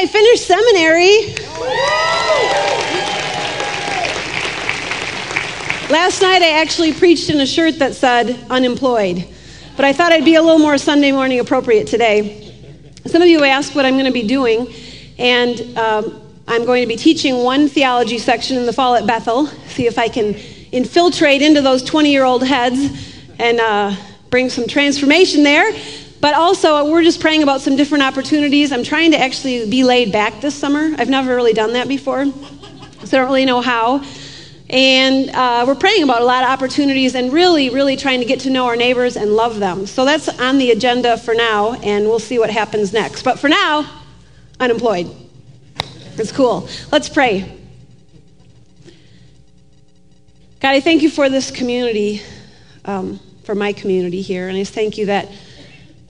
I finished seminary. Last night I actually preached in a shirt that said unemployed, but I thought I'd be a little more Sunday morning appropriate today. Some of you asked what I'm going to be doing, and um, I'm going to be teaching one theology section in the fall at Bethel, see if I can infiltrate into those 20 year old heads and uh, bring some transformation there. But also, we're just praying about some different opportunities. I'm trying to actually be laid back this summer. I've never really done that before, so I don't really know how. And uh, we're praying about a lot of opportunities and really, really trying to get to know our neighbors and love them. So that's on the agenda for now, and we'll see what happens next. But for now, unemployed. It's cool. Let's pray. God, I thank you for this community, um, for my community here, and I thank you that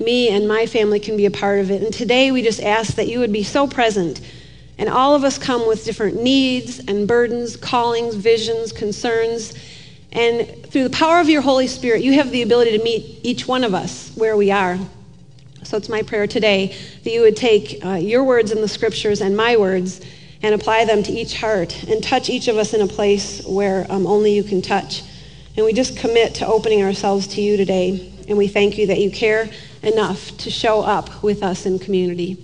me and my family can be a part of it. And today we just ask that you would be so present and all of us come with different needs and burdens, callings, visions, concerns. And through the power of your Holy Spirit, you have the ability to meet each one of us where we are. So it's my prayer today that you would take uh, your words in the scriptures and my words and apply them to each heart and touch each of us in a place where um, only you can touch. And we just commit to opening ourselves to you today. And we thank you that you care enough to show up with us in community.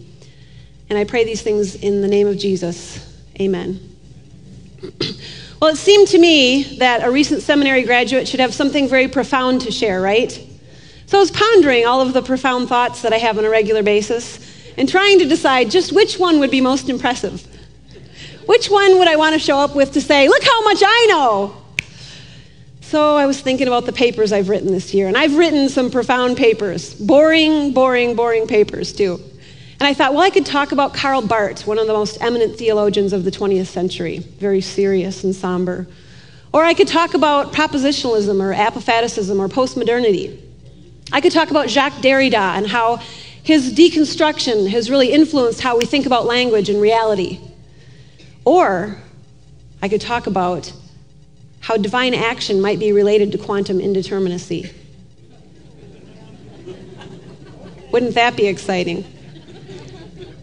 And I pray these things in the name of Jesus. Amen. well, it seemed to me that a recent seminary graduate should have something very profound to share, right? So I was pondering all of the profound thoughts that I have on a regular basis and trying to decide just which one would be most impressive. Which one would I want to show up with to say, look how much I know? So I was thinking about the papers I've written this year, and I've written some profound papers. Boring, boring, boring papers, too. And I thought, well, I could talk about Karl Barth, one of the most eminent theologians of the 20th century, very serious and somber. Or I could talk about propositionalism or apophaticism or postmodernity. I could talk about Jacques Derrida and how his deconstruction has really influenced how we think about language and reality. Or I could talk about how divine action might be related to quantum indeterminacy. Wouldn't that be exciting?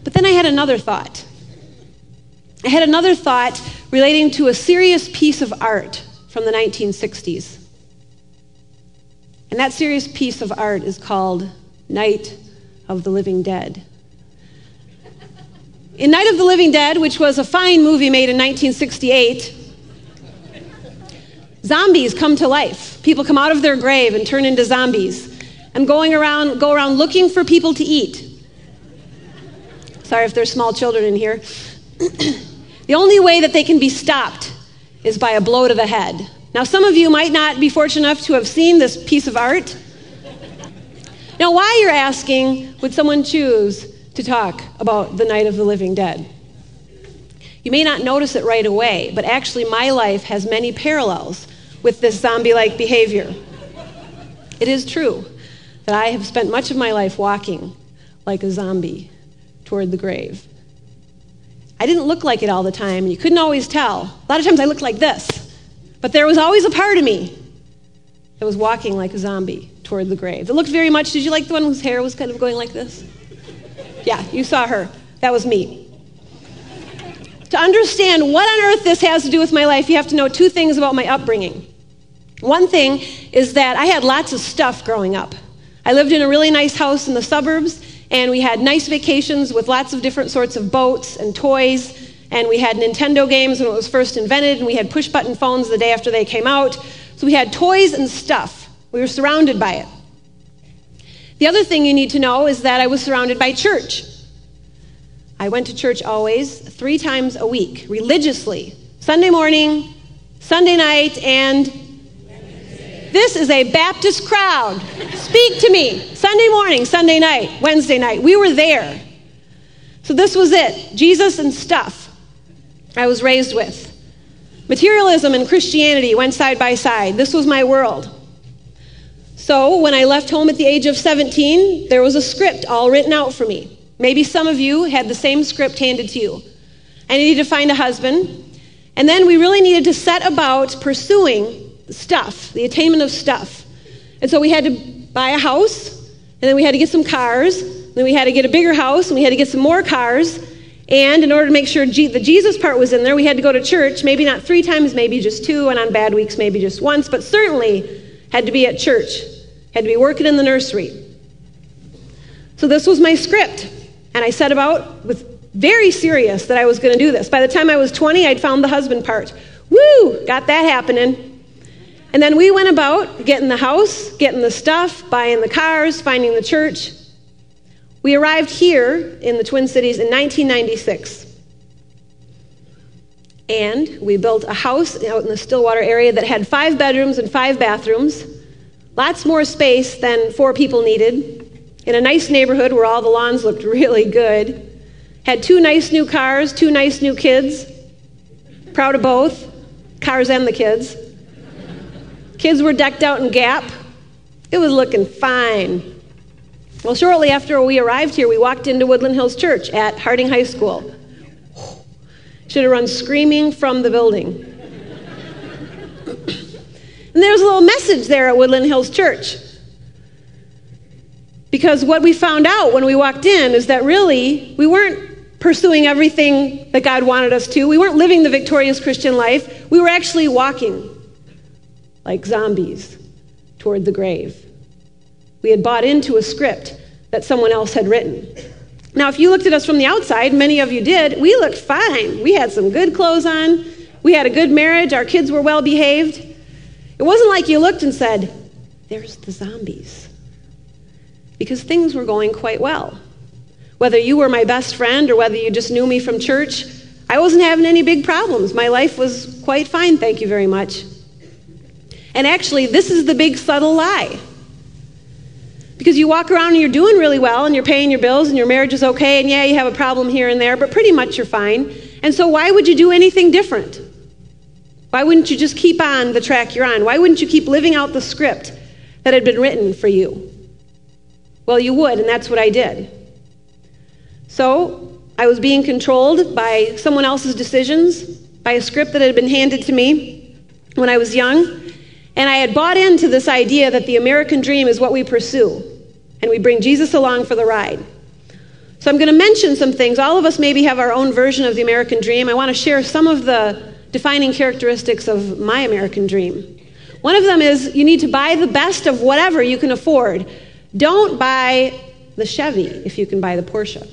But then I had another thought. I had another thought relating to a serious piece of art from the 1960s. And that serious piece of art is called Night of the Living Dead. In Night of the Living Dead, which was a fine movie made in 1968, zombies come to life. People come out of their grave and turn into zombies and going around, go around looking for people to eat. Sorry if there's small children in here. the only way that they can be stopped is by a blow to the head. Now, some of you might not be fortunate enough to have seen this piece of art. Now, why you're asking, would someone choose to talk about the night of the living dead? You may not notice it right away, but actually, my life has many parallels with this zombie like behavior. It is true that I have spent much of my life walking like a zombie toward the grave. I didn't look like it all the time, you couldn't always tell. A lot of times I looked like this, but there was always a part of me that was walking like a zombie toward the grave. It looked very much, did you like the one whose hair was kind of going like this? Yeah, you saw her. That was me. To understand what on earth this has to do with my life, you have to know two things about my upbringing. One thing is that I had lots of stuff growing up. I lived in a really nice house in the suburbs, and we had nice vacations with lots of different sorts of boats and toys. And we had Nintendo games when it was first invented, and we had push button phones the day after they came out. So we had toys and stuff. We were surrounded by it. The other thing you need to know is that I was surrounded by church. I went to church always, three times a week, religiously Sunday morning, Sunday night, and this is a Baptist crowd. Speak to me. Sunday morning, Sunday night, Wednesday night. We were there. So this was it Jesus and stuff I was raised with. Materialism and Christianity went side by side. This was my world. So when I left home at the age of 17, there was a script all written out for me. Maybe some of you had the same script handed to you. I needed to find a husband. And then we really needed to set about pursuing stuff, the attainment of stuff. And so we had to buy a house, and then we had to get some cars, and then we had to get a bigger house, and we had to get some more cars. And in order to make sure G- the Jesus part was in there, we had to go to church, maybe not three times, maybe just two, and on bad weeks, maybe just once, but certainly had to be at church, had to be working in the nursery. So this was my script. And I set about with very serious that I was going to do this. By the time I was 20, I'd found the husband part. Woo! Got that happening. And then we went about getting the house, getting the stuff, buying the cars, finding the church. We arrived here in the Twin Cities in 1996. And we built a house out in the Stillwater area that had five bedrooms and five bathrooms, lots more space than four people needed, in a nice neighborhood where all the lawns looked really good. Had two nice new cars, two nice new kids. Proud of both, cars and the kids. Kids were decked out in Gap. It was looking fine. Well, shortly after we arrived here, we walked into Woodland Hills Church at Harding High School. Should have run screaming from the building. and there's a little message there at Woodland Hills Church. Because what we found out when we walked in is that really we weren't pursuing everything that God wanted us to. We weren't living the victorious Christian life. We were actually walking like zombies toward the grave. We had bought into a script that someone else had written. Now, if you looked at us from the outside, many of you did, we looked fine. We had some good clothes on. We had a good marriage. Our kids were well behaved. It wasn't like you looked and said, There's the zombies. Because things were going quite well. Whether you were my best friend or whether you just knew me from church, I wasn't having any big problems. My life was quite fine, thank you very much. And actually, this is the big subtle lie. Because you walk around and you're doing really well and you're paying your bills and your marriage is okay, and yeah, you have a problem here and there, but pretty much you're fine. And so, why would you do anything different? Why wouldn't you just keep on the track you're on? Why wouldn't you keep living out the script that had been written for you? Well, you would, and that's what I did. So, I was being controlled by someone else's decisions, by a script that had been handed to me when I was young. And I had bought into this idea that the American dream is what we pursue, and we bring Jesus along for the ride. So I'm going to mention some things. All of us maybe have our own version of the American dream. I want to share some of the defining characteristics of my American dream. One of them is you need to buy the best of whatever you can afford. Don't buy the Chevy if you can buy the Porsche.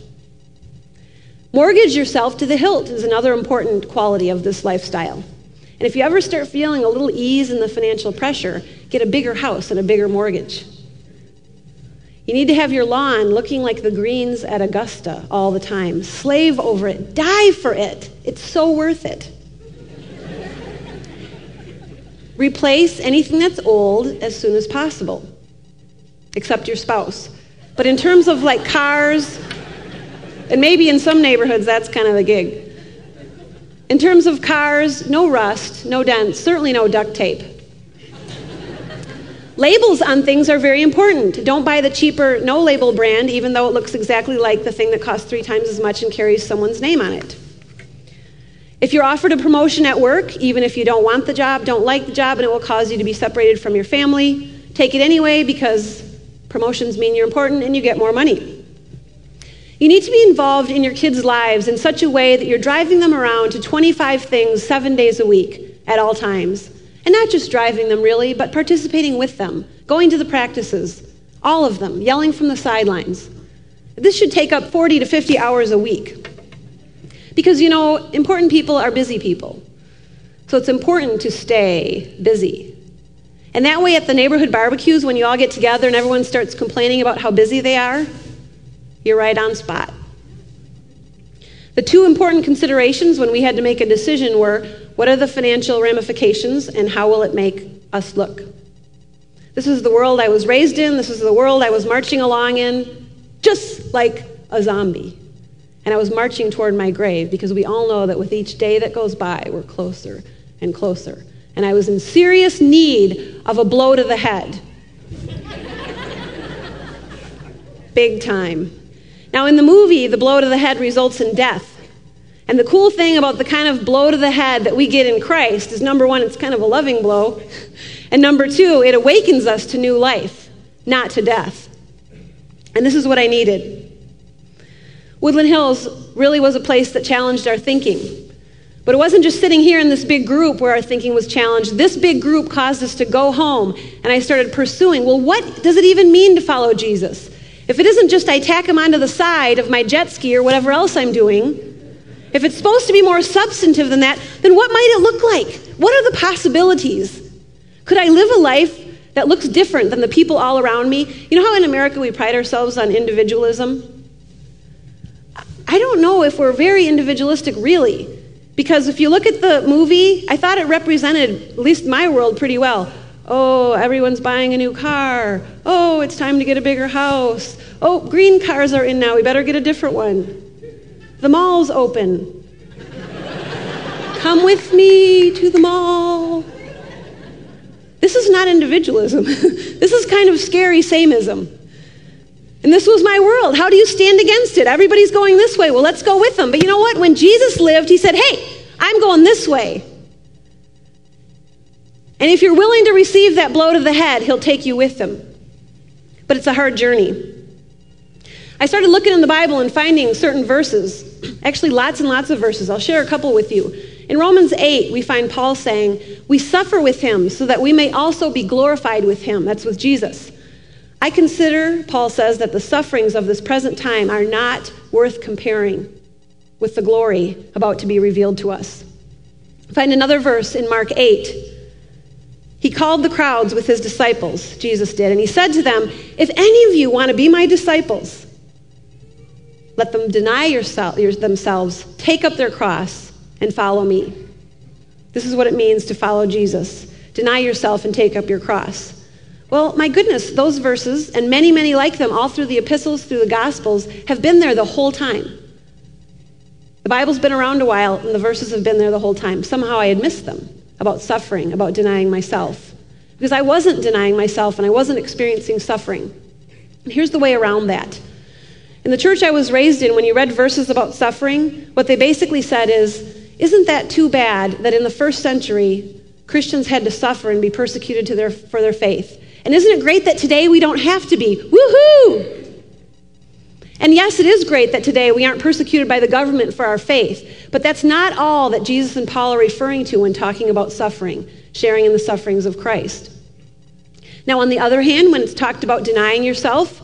Mortgage yourself to the hilt is another important quality of this lifestyle. And if you ever start feeling a little ease in the financial pressure, get a bigger house and a bigger mortgage. You need to have your lawn looking like the greens at Augusta all the time. Slave over it, die for it. It's so worth it. Replace anything that's old as soon as possible, except your spouse. But in terms of like cars, and maybe in some neighborhoods that's kind of the gig. In terms of cars, no rust, no dents, certainly no duct tape. Labels on things are very important. Don't buy the cheaper no label brand, even though it looks exactly like the thing that costs three times as much and carries someone's name on it. If you're offered a promotion at work, even if you don't want the job, don't like the job, and it will cause you to be separated from your family, take it anyway because promotions mean you're important and you get more money. You need to be involved in your kids' lives in such a way that you're driving them around to 25 things seven days a week at all times. And not just driving them, really, but participating with them, going to the practices, all of them, yelling from the sidelines. This should take up 40 to 50 hours a week. Because, you know, important people are busy people. So it's important to stay busy. And that way, at the neighborhood barbecues, when you all get together and everyone starts complaining about how busy they are, you're right on spot. The two important considerations when we had to make a decision were what are the financial ramifications and how will it make us look? This is the world I was raised in, this is the world I was marching along in, just like a zombie. And I was marching toward my grave because we all know that with each day that goes by, we're closer and closer. And I was in serious need of a blow to the head. Big time. Now, in the movie, the blow to the head results in death. And the cool thing about the kind of blow to the head that we get in Christ is number one, it's kind of a loving blow. And number two, it awakens us to new life, not to death. And this is what I needed. Woodland Hills really was a place that challenged our thinking. But it wasn't just sitting here in this big group where our thinking was challenged. This big group caused us to go home, and I started pursuing well, what does it even mean to follow Jesus? If it isn't just I tack him onto the side of my jet ski or whatever else I'm doing, if it's supposed to be more substantive than that, then what might it look like? What are the possibilities? Could I live a life that looks different than the people all around me? You know how in America we pride ourselves on individualism? I don't know if we're very individualistic, really. Because if you look at the movie, I thought it represented, at least my world, pretty well. Oh, everyone's buying a new car. Oh, it's time to get a bigger house. Oh, green cars are in now. We better get a different one. The mall's open. Come with me to the mall. This is not individualism. this is kind of scary sameism. And this was my world. How do you stand against it? Everybody's going this way. Well, let's go with them. But you know what? When Jesus lived, he said, Hey, I'm going this way. And if you're willing to receive that blow to the head, he'll take you with him. But it's a hard journey. I started looking in the Bible and finding certain verses, actually, lots and lots of verses. I'll share a couple with you. In Romans 8, we find Paul saying, We suffer with him so that we may also be glorified with him. That's with Jesus. I consider, Paul says, that the sufferings of this present time are not worth comparing with the glory about to be revealed to us. Find another verse in Mark 8. He called the crowds with his disciples, Jesus did, and he said to them, If any of you want to be my disciples, let them deny yourself, themselves, take up their cross, and follow me. This is what it means to follow Jesus. Deny yourself and take up your cross. Well, my goodness, those verses, and many, many like them, all through the epistles, through the gospels, have been there the whole time. The Bible's been around a while, and the verses have been there the whole time. Somehow I had missed them about suffering, about denying myself. Because I wasn't denying myself and I wasn't experiencing suffering. And here's the way around that. In the church I was raised in, when you read verses about suffering, what they basically said is, Isn't that too bad that in the first century, Christians had to suffer and be persecuted their, for their faith? And isn't it great that today we don't have to be? Woohoo! And yes, it is great that today we aren't persecuted by the government for our faith, but that's not all that Jesus and Paul are referring to when talking about suffering, sharing in the sufferings of Christ. Now, on the other hand, when it's talked about denying yourself,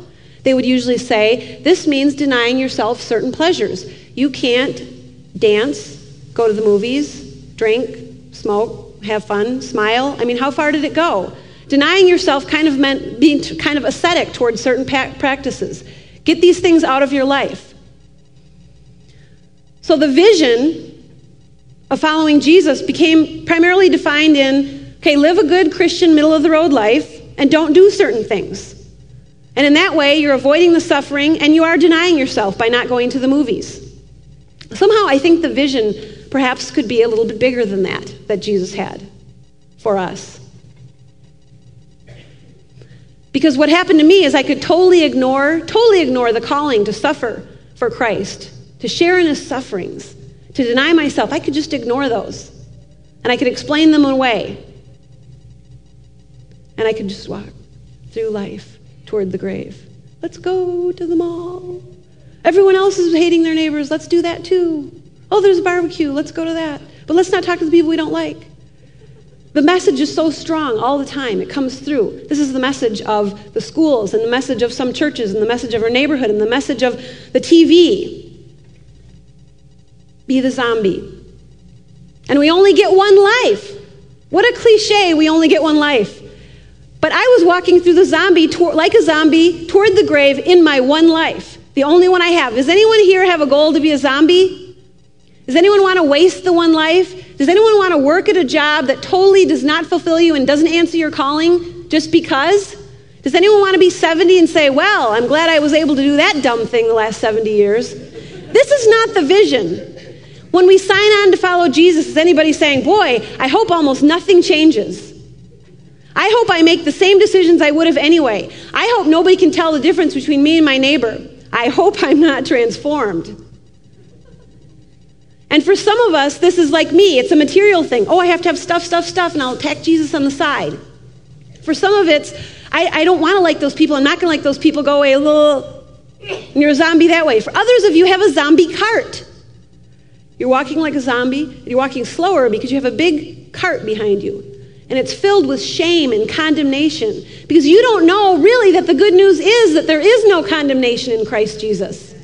they would usually say, This means denying yourself certain pleasures. You can't dance, go to the movies, drink, smoke, have fun, smile. I mean, how far did it go? Denying yourself kind of meant being kind of ascetic towards certain practices. Get these things out of your life. So the vision of following Jesus became primarily defined in okay, live a good Christian middle of the road life and don't do certain things. And in that way, you're avoiding the suffering and you are denying yourself by not going to the movies. Somehow, I think the vision perhaps could be a little bit bigger than that, that Jesus had for us. Because what happened to me is I could totally ignore, totally ignore the calling to suffer for Christ, to share in his sufferings, to deny myself. I could just ignore those. And I could explain them away. And I could just walk through life toward the grave. Let's go to the mall. Everyone else is hating their neighbors. Let's do that too. Oh, there's a barbecue. Let's go to that. But let's not talk to the people we don't like. The message is so strong all the time. It comes through. This is the message of the schools, and the message of some churches, and the message of our neighborhood, and the message of the TV. Be the zombie. And we only get one life. What a cliche, we only get one life. But I was walking through the zombie, like a zombie, toward the grave in my one life, the only one I have. Does anyone here have a goal to be a zombie? Does anyone want to waste the one life? Does anyone want to work at a job that totally does not fulfill you and doesn't answer your calling just because? Does anyone want to be 70 and say, Well, I'm glad I was able to do that dumb thing the last 70 years? This is not the vision. When we sign on to follow Jesus, is anybody saying, Boy, I hope almost nothing changes? I hope I make the same decisions I would have anyway. I hope nobody can tell the difference between me and my neighbor. I hope I'm not transformed. And for some of us, this is like me. It's a material thing. Oh, I have to have stuff, stuff, stuff, and I'll attack Jesus on the side. For some of it's, I, I don't want to like those people. I'm not going to like those people. Go away a little. And you're a zombie that way. For others of you, have a zombie cart. You're walking like a zombie. You're walking slower because you have a big cart behind you. And it's filled with shame and condemnation because you don't know really that the good news is that there is no condemnation in Christ Jesus.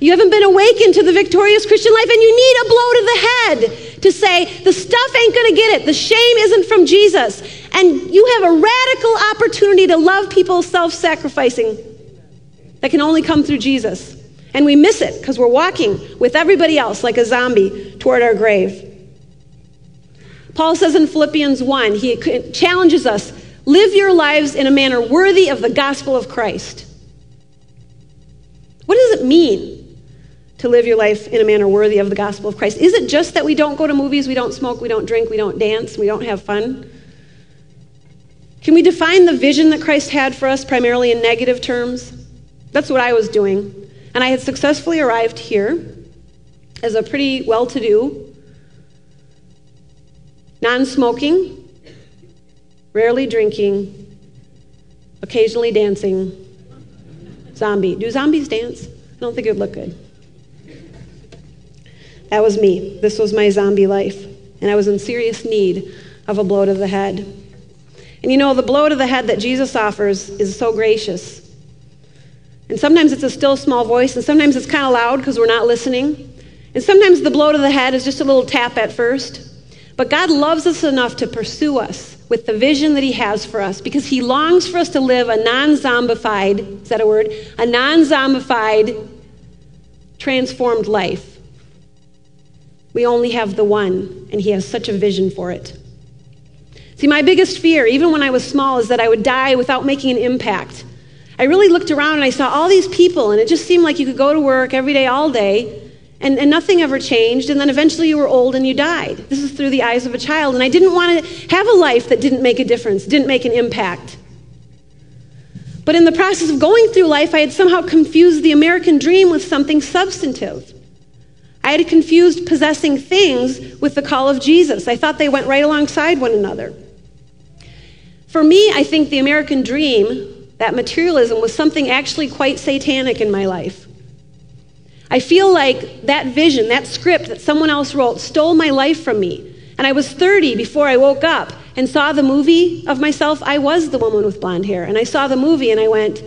You haven't been awakened to the victorious Christian life, and you need a blow to the head to say, the stuff ain't going to get it. The shame isn't from Jesus. And you have a radical opportunity to love people self sacrificing that can only come through Jesus. And we miss it because we're walking with everybody else like a zombie toward our grave. Paul says in Philippians 1, he challenges us live your lives in a manner worthy of the gospel of Christ. What does it mean to live your life in a manner worthy of the gospel of Christ? Is it just that we don't go to movies, we don't smoke, we don't drink, we don't dance, we don't have fun? Can we define the vision that Christ had for us primarily in negative terms? That's what I was doing. And I had successfully arrived here as a pretty well to do, non smoking, rarely drinking, occasionally dancing zombie. Do zombies dance? I don't think it would look good. That was me. This was my zombie life. And I was in serious need of a blow to the head. And you know, the blow to the head that Jesus offers is so gracious. And sometimes it's a still small voice, and sometimes it's kind of loud because we're not listening. And sometimes the blow to the head is just a little tap at first. But God loves us enough to pursue us with the vision that He has for us because He longs for us to live a non zombified, is that a word? A non zombified, transformed life. We only have the one, and He has such a vision for it. See, my biggest fear, even when I was small, is that I would die without making an impact. I really looked around and I saw all these people, and it just seemed like you could go to work every day, all day, and, and nothing ever changed. And then eventually you were old and you died. This is through the eyes of a child. And I didn't want to have a life that didn't make a difference, didn't make an impact. But in the process of going through life, I had somehow confused the American dream with something substantive. I had confused possessing things with the call of Jesus. I thought they went right alongside one another. For me, I think the American dream that materialism was something actually quite satanic in my life. I feel like that vision, that script that someone else wrote, stole my life from me. And I was 30 before I woke up and saw the movie of myself. I was the woman with blonde hair. And I saw the movie and I went,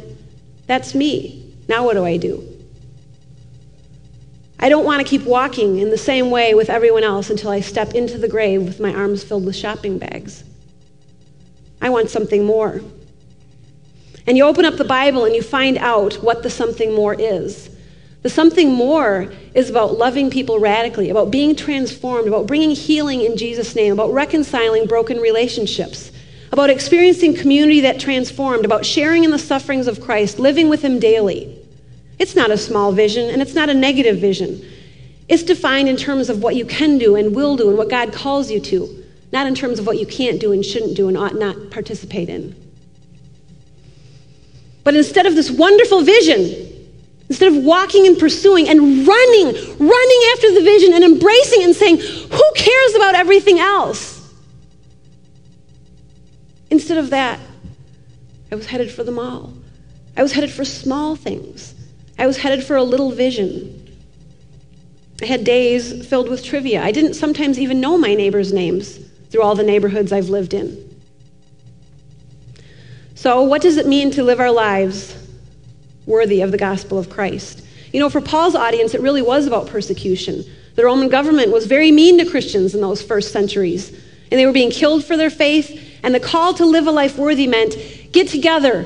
that's me. Now what do I do? I don't want to keep walking in the same way with everyone else until I step into the grave with my arms filled with shopping bags. I want something more. And you open up the Bible and you find out what the something more is. The something more is about loving people radically, about being transformed, about bringing healing in Jesus' name, about reconciling broken relationships, about experiencing community that transformed, about sharing in the sufferings of Christ, living with Him daily. It's not a small vision and it's not a negative vision. It's defined in terms of what you can do and will do and what God calls you to, not in terms of what you can't do and shouldn't do and ought not participate in. But instead of this wonderful vision, instead of walking and pursuing and running, running after the vision and embracing and saying, Who cares about everything else? Instead of that, I was headed for the mall. I was headed for small things. I was headed for a little vision. I had days filled with trivia. I didn't sometimes even know my neighbors' names through all the neighborhoods I've lived in. So, what does it mean to live our lives worthy of the gospel of Christ? You know, for Paul's audience, it really was about persecution. The Roman government was very mean to Christians in those first centuries, and they were being killed for their faith. And the call to live a life worthy meant get together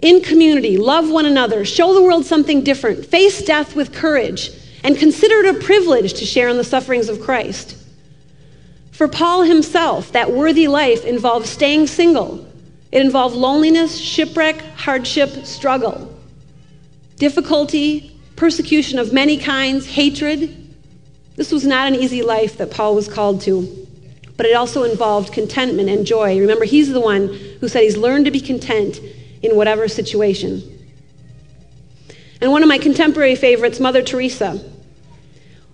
in community, love one another, show the world something different, face death with courage, and consider it a privilege to share in the sufferings of Christ. For Paul himself, that worthy life involved staying single it involved loneliness, shipwreck, hardship, struggle, difficulty, persecution of many kinds, hatred. This was not an easy life that Paul was called to, but it also involved contentment and joy. Remember, he's the one who said he's learned to be content in whatever situation. And one of my contemporary favorites, Mother Teresa.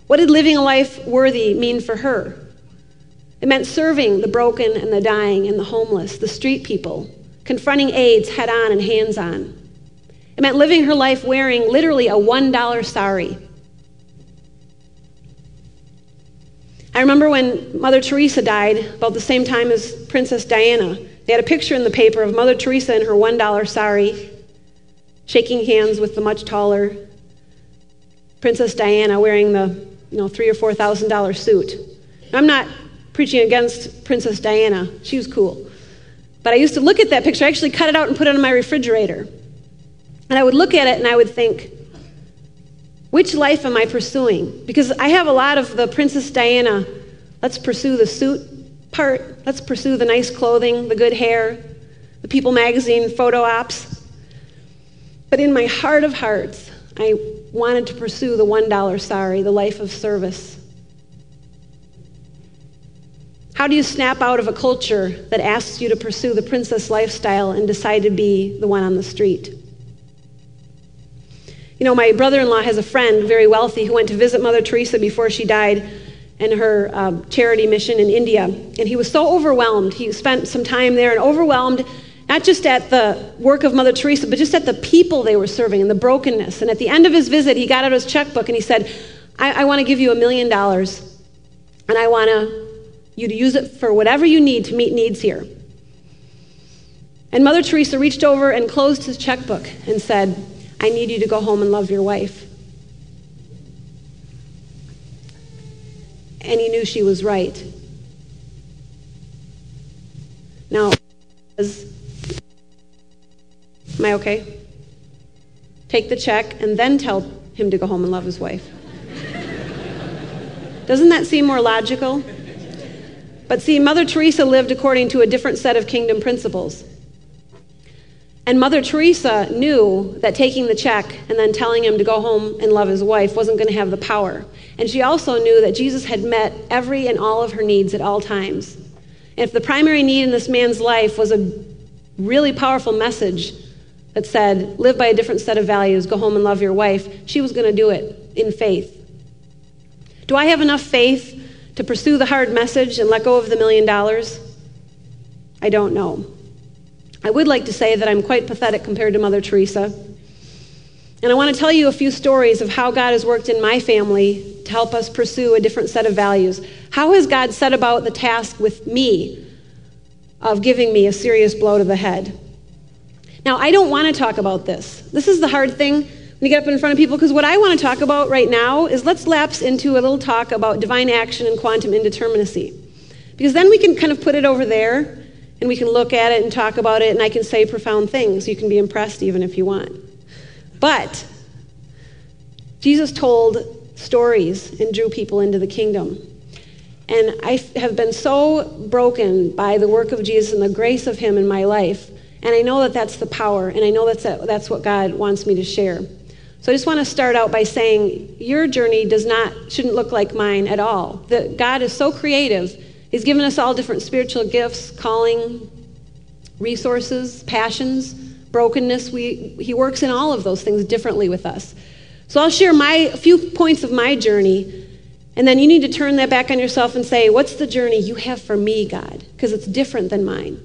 What did living a life worthy mean for her? It meant serving the broken and the dying and the homeless, the street people, confronting AIDS head on and hands on. It meant living her life wearing literally a $1 sari. I remember when Mother Teresa died, about the same time as Princess Diana. They had a picture in the paper of Mother Teresa in her $1 sari, shaking hands with the much taller Princess Diana wearing the you know, three or four thousand dollar suit. I'm not preaching against Princess Diana. She was cool. But I used to look at that picture. I actually cut it out and put it on my refrigerator. And I would look at it and I would think, which life am I pursuing? Because I have a lot of the Princess Diana, let's pursue the suit part, let's pursue the nice clothing, the good hair, the People magazine photo ops. But in my heart of hearts, I wanted to pursue the $1 sari, the life of service. How do you snap out of a culture that asks you to pursue the princess lifestyle and decide to be the one on the street? You know, my brother in law has a friend, very wealthy, who went to visit Mother Teresa before she died in her um, charity mission in India. And he was so overwhelmed. He spent some time there and overwhelmed, not just at the work of Mother Teresa, but just at the people they were serving and the brokenness. And at the end of his visit, he got out his checkbook and he said, I, I want to give you a million dollars, and I want you to use it for whatever you need to meet needs here. And Mother Teresa reached over and closed his checkbook and said, I need you to go home and love your wife. And he knew she was right. Now, am I okay? Take the check and then tell him to go home and love his wife. Doesn't that seem more logical? But see, Mother Teresa lived according to a different set of kingdom principles. And Mother Teresa knew that taking the check and then telling him to go home and love his wife wasn't going to have the power. And she also knew that Jesus had met every and all of her needs at all times. And if the primary need in this man's life was a really powerful message that said, live by a different set of values, go home and love your wife, she was going to do it in faith. Do I have enough faith to pursue the hard message and let go of the million dollars? I don't know. I would like to say that I'm quite pathetic compared to Mother Teresa. And I want to tell you a few stories of how God has worked in my family to help us pursue a different set of values. How has God set about the task with me of giving me a serious blow to the head? Now, I don't want to talk about this. This is the hard thing when you get up in front of people because what I want to talk about right now is let's lapse into a little talk about divine action and quantum indeterminacy. Because then we can kind of put it over there and we can look at it and talk about it, and I can say profound things. You can be impressed even if you want. But Jesus told stories and drew people into the kingdom. And I have been so broken by the work of Jesus and the grace of Him in my life. And I know that that's the power, and I know that's, a, that's what God wants me to share. So I just want to start out by saying your journey does not shouldn't look like mine at all. That God is so creative He's given us all different spiritual gifts, calling, resources, passions, brokenness. We, he works in all of those things differently with us. So I'll share my few points of my journey, and then you need to turn that back on yourself and say, What's the journey you have for me, God? Because it's different than mine.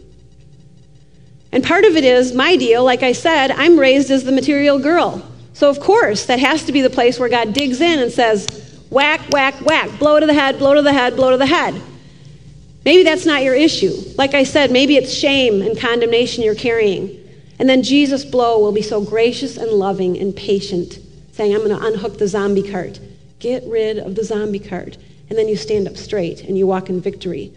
And part of it is my deal, like I said, I'm raised as the material girl. So, of course, that has to be the place where God digs in and says, Whack, whack, whack, blow to the head, blow to the head, blow to the head. Maybe that's not your issue. Like I said, maybe it's shame and condemnation you're carrying. And then Jesus' blow will be so gracious and loving and patient, saying, I'm going to unhook the zombie cart. Get rid of the zombie cart. And then you stand up straight and you walk in victory.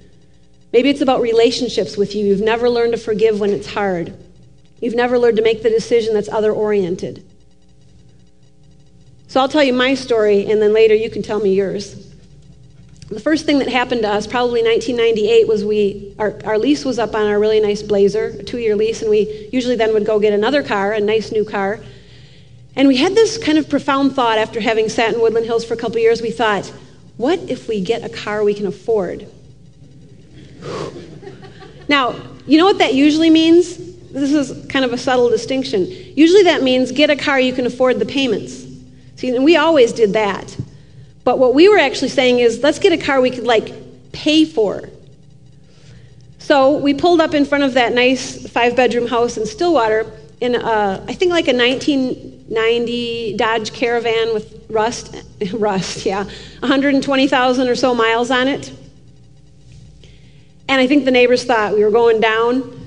Maybe it's about relationships with you. You've never learned to forgive when it's hard. You've never learned to make the decision that's other oriented. So I'll tell you my story, and then later you can tell me yours. The first thing that happened to us, probably 1998, was we our, our lease was up on our really nice Blazer, a two-year lease, and we usually then would go get another car, a nice new car. And we had this kind of profound thought after having sat in Woodland Hills for a couple years. We thought, what if we get a car we can afford? now, you know what that usually means? This is kind of a subtle distinction. Usually that means get a car you can afford the payments. See, and we always did that. But what we were actually saying is, let's get a car we could like pay for. So we pulled up in front of that nice five bedroom house in Stillwater, in a, I think like a 1990 Dodge Caravan with rust, rust, yeah, 120,000 or so miles on it. And I think the neighbors thought we were going down.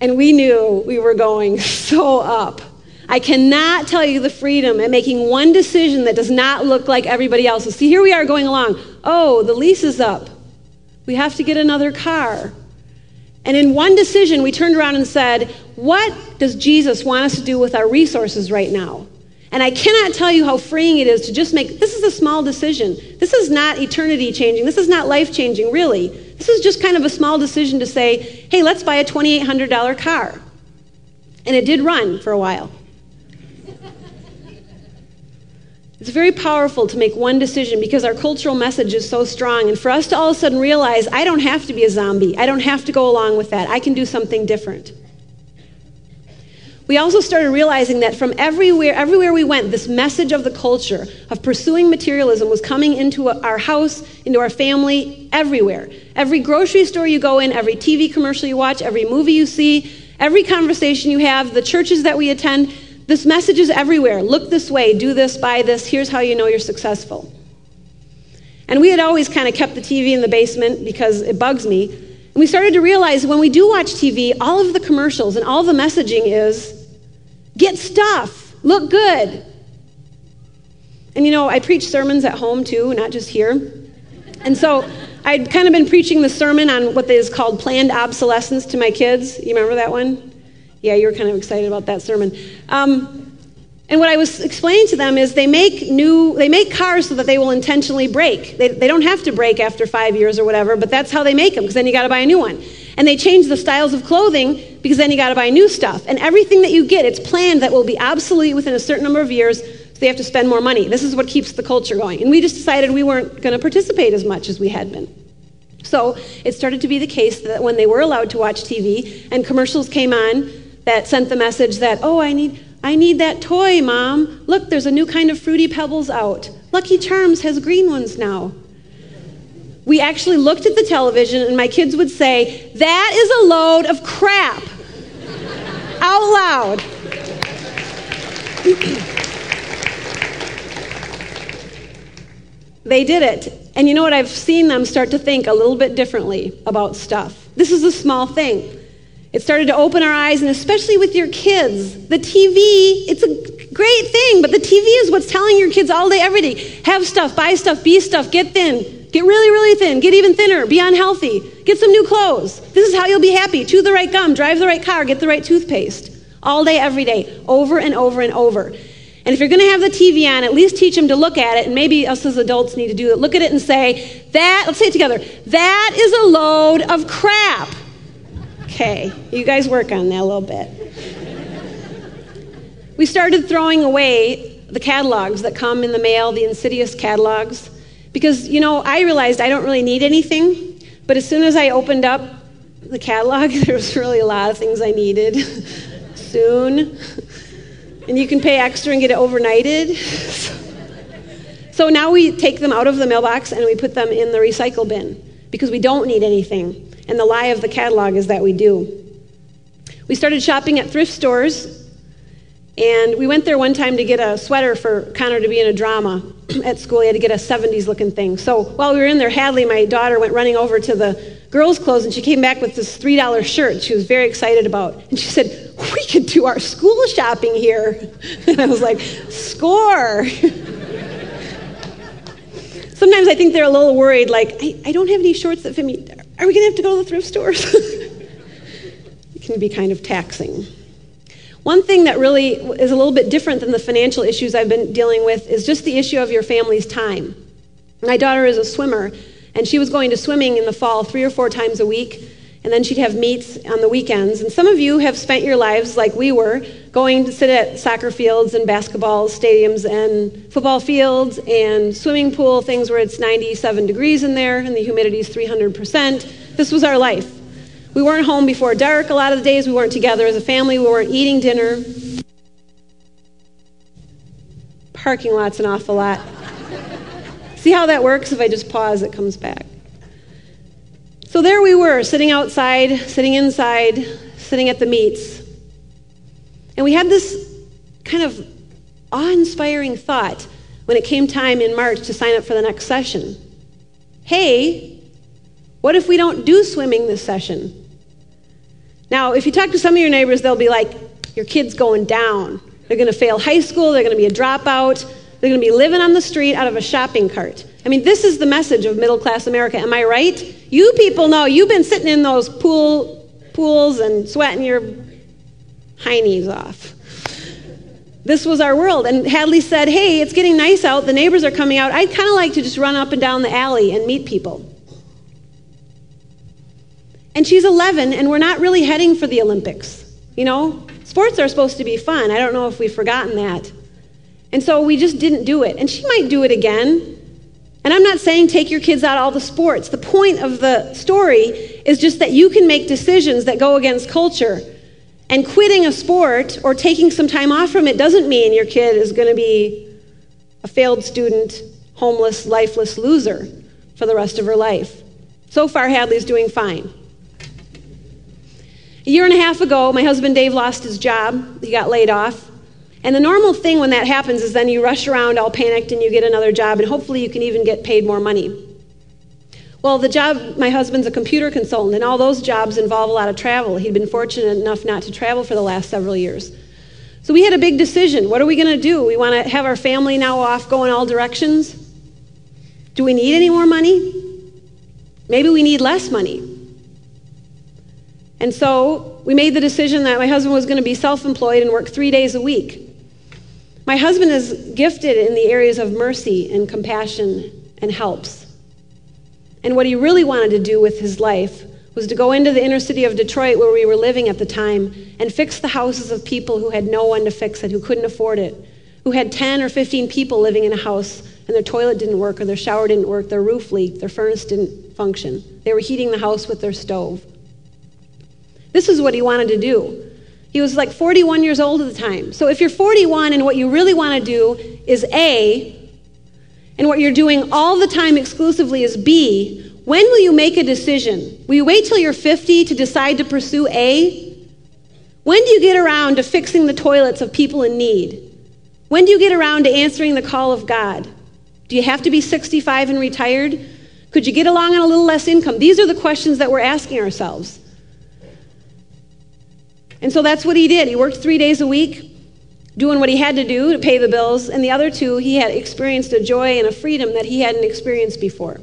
And we knew we were going so up. I cannot tell you the freedom in making one decision that does not look like everybody else's. See, here we are going along. Oh, the lease is up. We have to get another car. And in one decision, we turned around and said, What does Jesus want us to do with our resources right now? And I cannot tell you how freeing it is to just make this is a small decision. This is not eternity changing. This is not life changing, really. This is just kind of a small decision to say, hey, let's buy a $2,800 car. And it did run for a while. It's very powerful to make one decision because our cultural message is so strong. And for us to all of a sudden realize, I don't have to be a zombie, I don't have to go along with that, I can do something different. We also started realizing that from everywhere, everywhere we went, this message of the culture of pursuing materialism was coming into our house, into our family, everywhere. Every grocery store you go in, every TV commercial you watch, every movie you see, every conversation you have, the churches that we attend, this message is everywhere. Look this way, do this, buy this, here's how you know you're successful. And we had always kind of kept the TV in the basement because it bugs me. And we started to realize when we do watch TV, all of the commercials and all the messaging is get stuff, look good. And you know, I preach sermons at home too, not just here. And so I'd kind of been preaching the sermon on what is called planned obsolescence to my kids. You remember that one? Yeah, you were kind of excited about that sermon. Um, and what I was explaining to them is they make new, they make cars so that they will intentionally break. They, they don't have to break after five years or whatever, but that's how they make them because then you got to buy a new one. And they change the styles of clothing because then you got to buy new stuff. And everything that you get, it's planned that will be obsolete within a certain number of years. So they have to spend more money. This is what keeps the culture going. And we just decided we weren't going to participate as much as we had been. So it started to be the case that when they were allowed to watch TV and commercials came on, that sent the message that, oh, I need, I need that toy, Mom. Look, there's a new kind of Fruity Pebbles out. Lucky Charms has green ones now. We actually looked at the television, and my kids would say, That is a load of crap. Out loud. they did it. And you know what? I've seen them start to think a little bit differently about stuff. This is a small thing. It started to open our eyes, and especially with your kids. The TV, it's a great thing, but the TV is what's telling your kids all day, every day have stuff, buy stuff, be stuff, get thin, get really, really thin, get even thinner, be unhealthy, get some new clothes. This is how you'll be happy. Chew the right gum, drive the right car, get the right toothpaste. All day, every day, over and over and over. And if you're going to have the TV on, at least teach them to look at it, and maybe us as adults need to do it. Look at it and say, that, let's say it together, that is a load of crap. Okay, you guys work on that a little bit. we started throwing away the catalogs that come in the mail, the insidious catalogs, because, you know, I realized I don't really need anything, but as soon as I opened up the catalog, there was really a lot of things I needed soon. And you can pay extra and get it overnighted. so now we take them out of the mailbox and we put them in the recycle bin because we don't need anything. And the lie of the catalog is that we do. We started shopping at thrift stores, and we went there one time to get a sweater for Connor to be in a drama at school. He had to get a 70s looking thing. So while we were in there, Hadley, my daughter, went running over to the girls' clothes, and she came back with this $3 shirt she was very excited about. And she said, We could do our school shopping here. And I was like, Score. Sometimes I think they're a little worried, like, I, I don't have any shorts that fit me. Are we going to have to go to the thrift stores? it can be kind of taxing. One thing that really is a little bit different than the financial issues I've been dealing with is just the issue of your family's time. My daughter is a swimmer, and she was going to swimming in the fall three or four times a week and then she'd have meets on the weekends. And some of you have spent your lives like we were, going to sit at soccer fields and basketball stadiums and football fields and swimming pool things where it's 97 degrees in there and the humidity is 300%. This was our life. We weren't home before dark a lot of the days. We weren't together as a family. We weren't eating dinner. Parking lot's an awful lot. See how that works? If I just pause, it comes back. So there we were, sitting outside, sitting inside, sitting at the meets. And we had this kind of awe inspiring thought when it came time in March to sign up for the next session. Hey, what if we don't do swimming this session? Now, if you talk to some of your neighbors, they'll be like, Your kid's going down. They're going to fail high school, they're going to be a dropout, they're going to be living on the street out of a shopping cart. I mean, this is the message of middle class America. Am I right? You people know you've been sitting in those pool pools and sweating your heinies off. This was our world. And Hadley said, Hey, it's getting nice out. The neighbors are coming out. I'd kind of like to just run up and down the alley and meet people. And she's 11, and we're not really heading for the Olympics. You know, sports are supposed to be fun. I don't know if we've forgotten that. And so we just didn't do it. And she might do it again. And I'm not saying take your kids out all the sports. The point of the story is just that you can make decisions that go against culture. And quitting a sport or taking some time off from it doesn't mean your kid is going to be a failed student, homeless, lifeless loser for the rest of her life. So far, Hadley's doing fine. A year and a half ago, my husband Dave lost his job. He got laid off. And the normal thing when that happens is then you rush around all panicked and you get another job, and hopefully you can even get paid more money. Well, the job, my husband's a computer consultant, and all those jobs involve a lot of travel. He'd been fortunate enough not to travel for the last several years. So we had a big decision. What are we going to do? We want to have our family now off going all directions? Do we need any more money? Maybe we need less money. And so we made the decision that my husband was going to be self employed and work three days a week. My husband is gifted in the areas of mercy and compassion and helps. And what he really wanted to do with his life was to go into the inner city of Detroit where we were living at the time and fix the houses of people who had no one to fix it, who couldn't afford it, who had 10 or 15 people living in a house and their toilet didn't work or their shower didn't work, their roof leaked, their furnace didn't function. They were heating the house with their stove. This is what he wanted to do. He was like 41 years old at the time. So if you're 41 and what you really want to do is A, and what you're doing all the time exclusively is B, when will you make a decision? Will you wait till you're 50 to decide to pursue A? When do you get around to fixing the toilets of people in need? When do you get around to answering the call of God? Do you have to be 65 and retired? Could you get along on a little less income? These are the questions that we're asking ourselves. And so that's what he did. He worked three days a week, doing what he had to do to pay the bills, and the other two, he had experienced a joy and a freedom that he hadn't experienced before.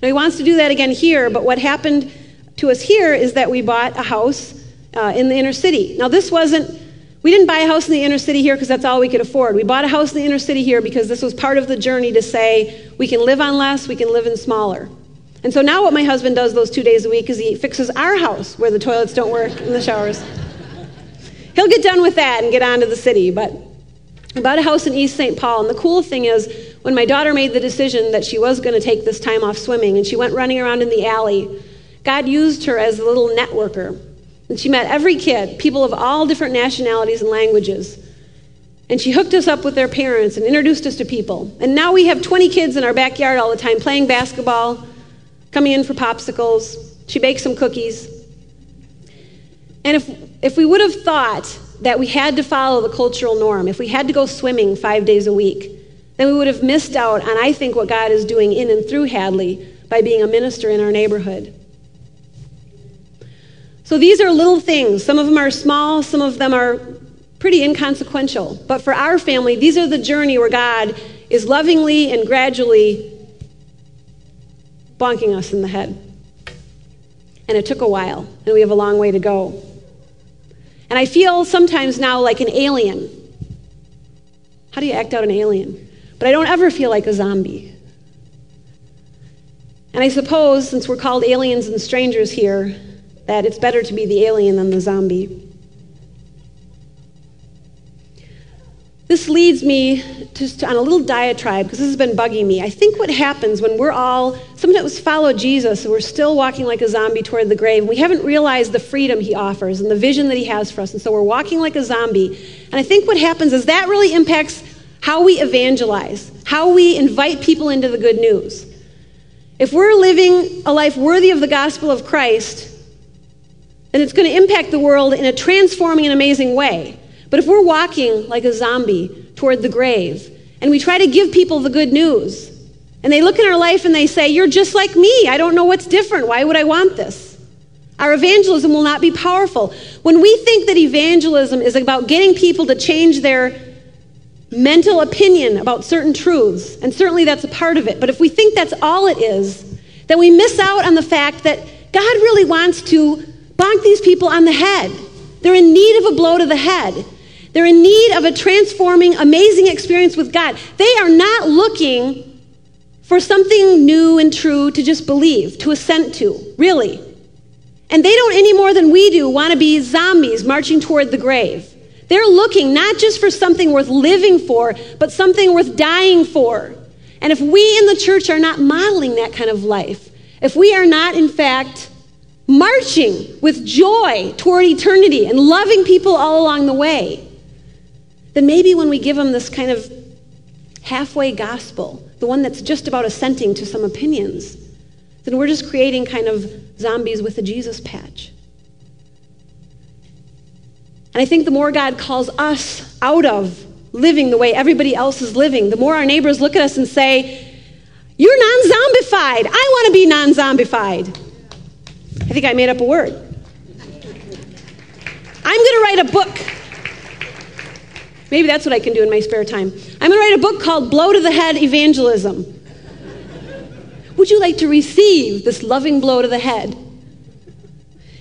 Now, he wants to do that again here, but what happened to us here is that we bought a house uh, in the inner city. Now, this wasn't, we didn't buy a house in the inner city here because that's all we could afford. We bought a house in the inner city here because this was part of the journey to say we can live on less, we can live in smaller. And so now what my husband does those two days a week is he fixes our house where the toilets don't work in the showers. He'll get done with that and get on to the city. But we bought a house in East St. Paul. And the cool thing is, when my daughter made the decision that she was going to take this time off swimming and she went running around in the alley, God used her as a little networker. And she met every kid, people of all different nationalities and languages. And she hooked us up with their parents and introduced us to people. And now we have 20 kids in our backyard all the time playing basketball, coming in for popsicles. She baked some cookies. And if, if we would have thought that we had to follow the cultural norm, if we had to go swimming five days a week, then we would have missed out on, I think, what God is doing in and through Hadley by being a minister in our neighborhood. So these are little things. Some of them are small, some of them are pretty inconsequential. But for our family, these are the journey where God is lovingly and gradually bonking us in the head. And it took a while, and we have a long way to go. And I feel sometimes now like an alien. How do you act out an alien? But I don't ever feel like a zombie. And I suppose, since we're called aliens and strangers here, that it's better to be the alien than the zombie. This leads me just on a little diatribe because this has been bugging me. I think what happens when we're all, some of follow Jesus and we're still walking like a zombie toward the grave, we haven't realized the freedom he offers and the vision that he has for us, and so we're walking like a zombie. And I think what happens is that really impacts how we evangelize, how we invite people into the good news. If we're living a life worthy of the gospel of Christ, then it's going to impact the world in a transforming and amazing way. But if we're walking like a zombie toward the grave and we try to give people the good news, and they look in our life and they say, You're just like me. I don't know what's different. Why would I want this? Our evangelism will not be powerful. When we think that evangelism is about getting people to change their mental opinion about certain truths, and certainly that's a part of it, but if we think that's all it is, then we miss out on the fact that God really wants to bonk these people on the head. They're in need of a blow to the head. They're in need of a transforming, amazing experience with God. They are not looking for something new and true to just believe, to assent to, really. And they don't any more than we do want to be zombies marching toward the grave. They're looking not just for something worth living for, but something worth dying for. And if we in the church are not modeling that kind of life, if we are not, in fact, marching with joy toward eternity and loving people all along the way, then maybe when we give them this kind of halfway gospel, the one that's just about assenting to some opinions, then we're just creating kind of zombies with a Jesus patch. And I think the more God calls us out of living the way everybody else is living, the more our neighbors look at us and say, You're non zombified. I want to be non zombified. I think I made up a word. I'm going to write a book. Maybe that's what I can do in my spare time. I'm going to write a book called Blow to the Head Evangelism. Would you like to receive this loving blow to the head?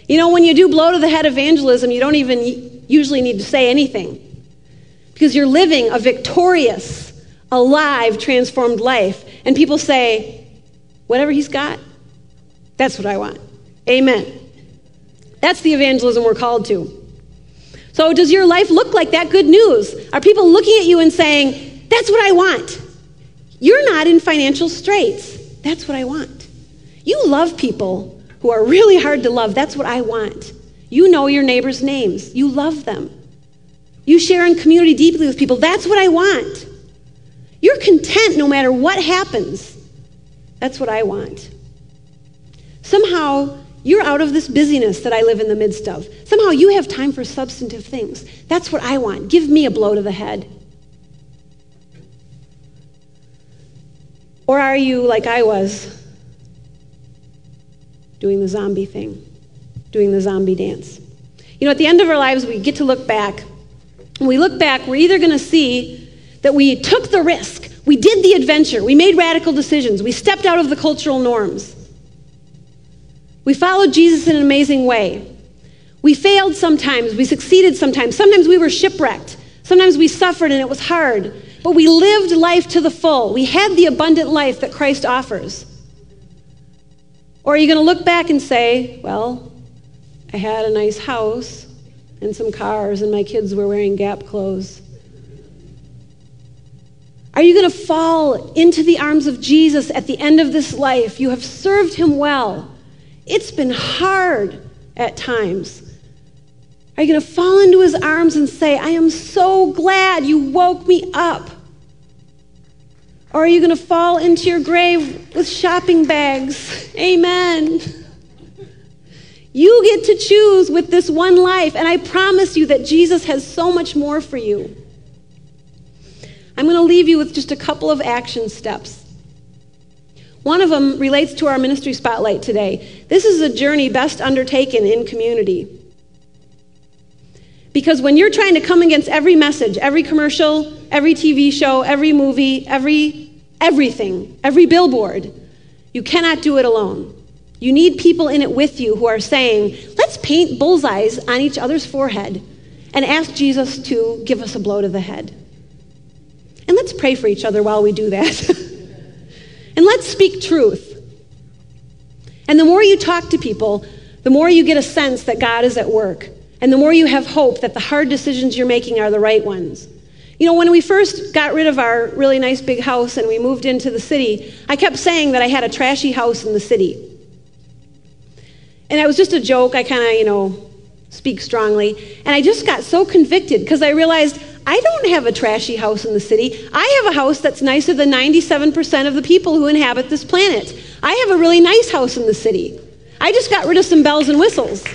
You know, when you do blow to the head evangelism, you don't even usually need to say anything because you're living a victorious, alive, transformed life. And people say, whatever he's got, that's what I want. Amen. That's the evangelism we're called to. So, does your life look like that good news? Are people looking at you and saying, That's what I want? You're not in financial straits. That's what I want. You love people who are really hard to love. That's what I want. You know your neighbors' names, you love them. You share in community deeply with people. That's what I want. You're content no matter what happens. That's what I want. Somehow, you're out of this busyness that I live in the midst of. Somehow, you have time for substantive things. That's what I want. Give me a blow to the head. Or are you like I was, doing the zombie thing, doing the zombie dance? You know, at the end of our lives, we get to look back. When we look back, we're either going to see that we took the risk, we did the adventure, we made radical decisions, we stepped out of the cultural norms. We followed Jesus in an amazing way. We failed sometimes, we succeeded sometimes. Sometimes we were shipwrecked. Sometimes we suffered and it was hard but we lived life to the full. We had the abundant life that Christ offers. Or are you going to look back and say, well, I had a nice house and some cars, and my kids were wearing Gap clothes? Are you going to fall into the arms of Jesus at the end of this life? You have served him well. It's been hard at times. Are you going to fall into his arms and say, I am so glad you woke me up? Or are you going to fall into your grave with shopping bags? Amen. You get to choose with this one life, and I promise you that Jesus has so much more for you. I'm going to leave you with just a couple of action steps. One of them relates to our ministry spotlight today. This is a journey best undertaken in community. Because when you're trying to come against every message, every commercial, every TV show, every movie, every everything, every billboard, you cannot do it alone. You need people in it with you who are saying, let's paint bullseyes on each other's forehead and ask Jesus to give us a blow to the head. And let's pray for each other while we do that. and let's speak truth. And the more you talk to people, the more you get a sense that God is at work. And the more you have hope that the hard decisions you're making are the right ones. You know, when we first got rid of our really nice big house and we moved into the city, I kept saying that I had a trashy house in the city. And it was just a joke. I kind of, you know, speak strongly. And I just got so convicted because I realized I don't have a trashy house in the city. I have a house that's nicer than 97% of the people who inhabit this planet. I have a really nice house in the city. I just got rid of some bells and whistles.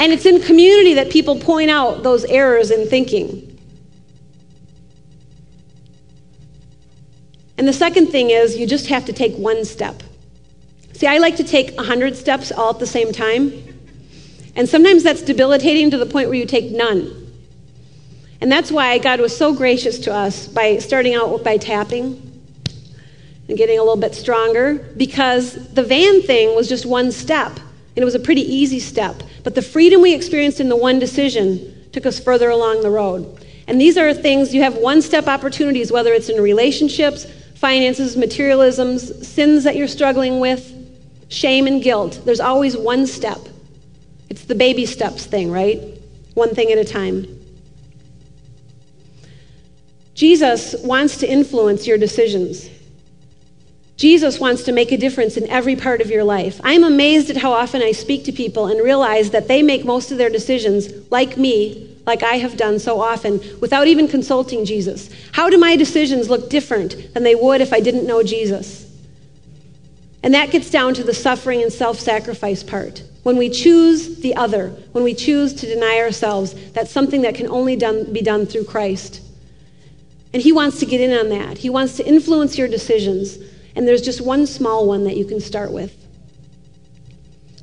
And it's in community that people point out those errors in thinking. And the second thing is you just have to take one step. See, I like to take 100 steps all at the same time. And sometimes that's debilitating to the point where you take none. And that's why God was so gracious to us by starting out by tapping and getting a little bit stronger because the van thing was just one step. And it was a pretty easy step. But the freedom we experienced in the one decision took us further along the road. And these are things you have one step opportunities, whether it's in relationships, finances, materialisms, sins that you're struggling with, shame and guilt. There's always one step. It's the baby steps thing, right? One thing at a time. Jesus wants to influence your decisions. Jesus wants to make a difference in every part of your life. I'm amazed at how often I speak to people and realize that they make most of their decisions, like me, like I have done so often, without even consulting Jesus. How do my decisions look different than they would if I didn't know Jesus? And that gets down to the suffering and self sacrifice part. When we choose the other, when we choose to deny ourselves, that's something that can only done, be done through Christ. And He wants to get in on that. He wants to influence your decisions. And there's just one small one that you can start with.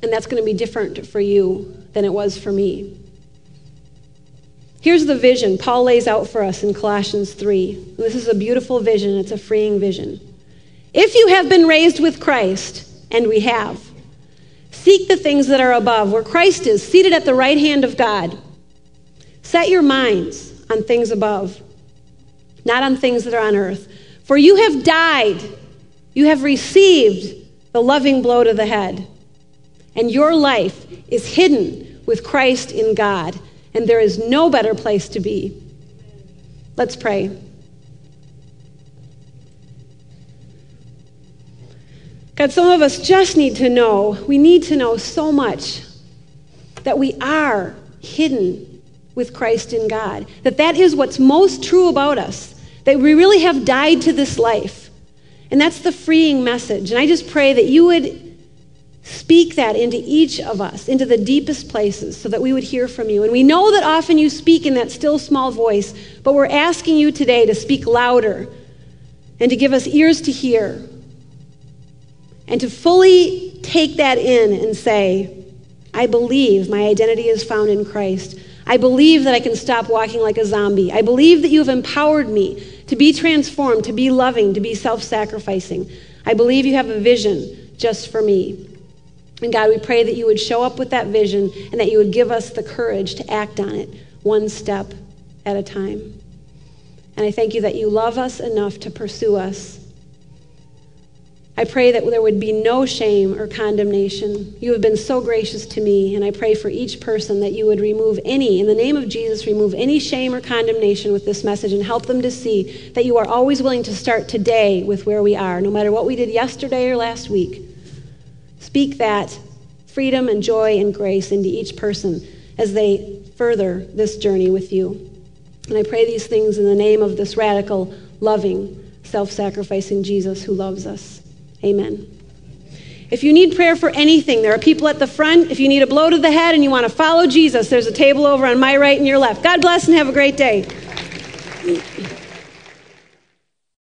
And that's going to be different for you than it was for me. Here's the vision Paul lays out for us in Colossians 3. This is a beautiful vision, it's a freeing vision. If you have been raised with Christ, and we have, seek the things that are above, where Christ is, seated at the right hand of God. Set your minds on things above not on things that are on earth. For you have died, you have received the loving blow to the head, and your life is hidden with Christ in God, and there is no better place to be. Let's pray. God, some of us just need to know, we need to know so much that we are hidden with Christ in God. That that is what's most true about us that we really have died to this life. And that's the freeing message. And I just pray that you would speak that into each of us, into the deepest places, so that we would hear from you. And we know that often you speak in that still small voice, but we're asking you today to speak louder and to give us ears to hear and to fully take that in and say, I believe my identity is found in Christ. I believe that I can stop walking like a zombie. I believe that you have empowered me to be transformed, to be loving, to be self sacrificing. I believe you have a vision just for me. And God, we pray that you would show up with that vision and that you would give us the courage to act on it one step at a time. And I thank you that you love us enough to pursue us I pray that there would be no shame or condemnation. You have been so gracious to me, and I pray for each person that you would remove any, in the name of Jesus, remove any shame or condemnation with this message and help them to see that you are always willing to start today with where we are, no matter what we did yesterday or last week. Speak that freedom and joy and grace into each person as they further this journey with you. And I pray these things in the name of this radical, loving, self sacrificing Jesus who loves us. Amen. If you need prayer for anything, there are people at the front. If you need a blow to the head and you want to follow Jesus, there's a table over on my right and your left. God bless and have a great day.